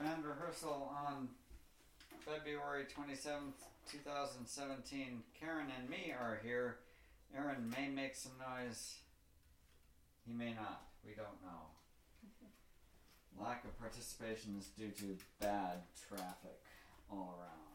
Band rehearsal on February 27th, 2017. Karen and me are here. Aaron may make some noise. He may not. We don't know. Lack of participation is due to bad traffic all around.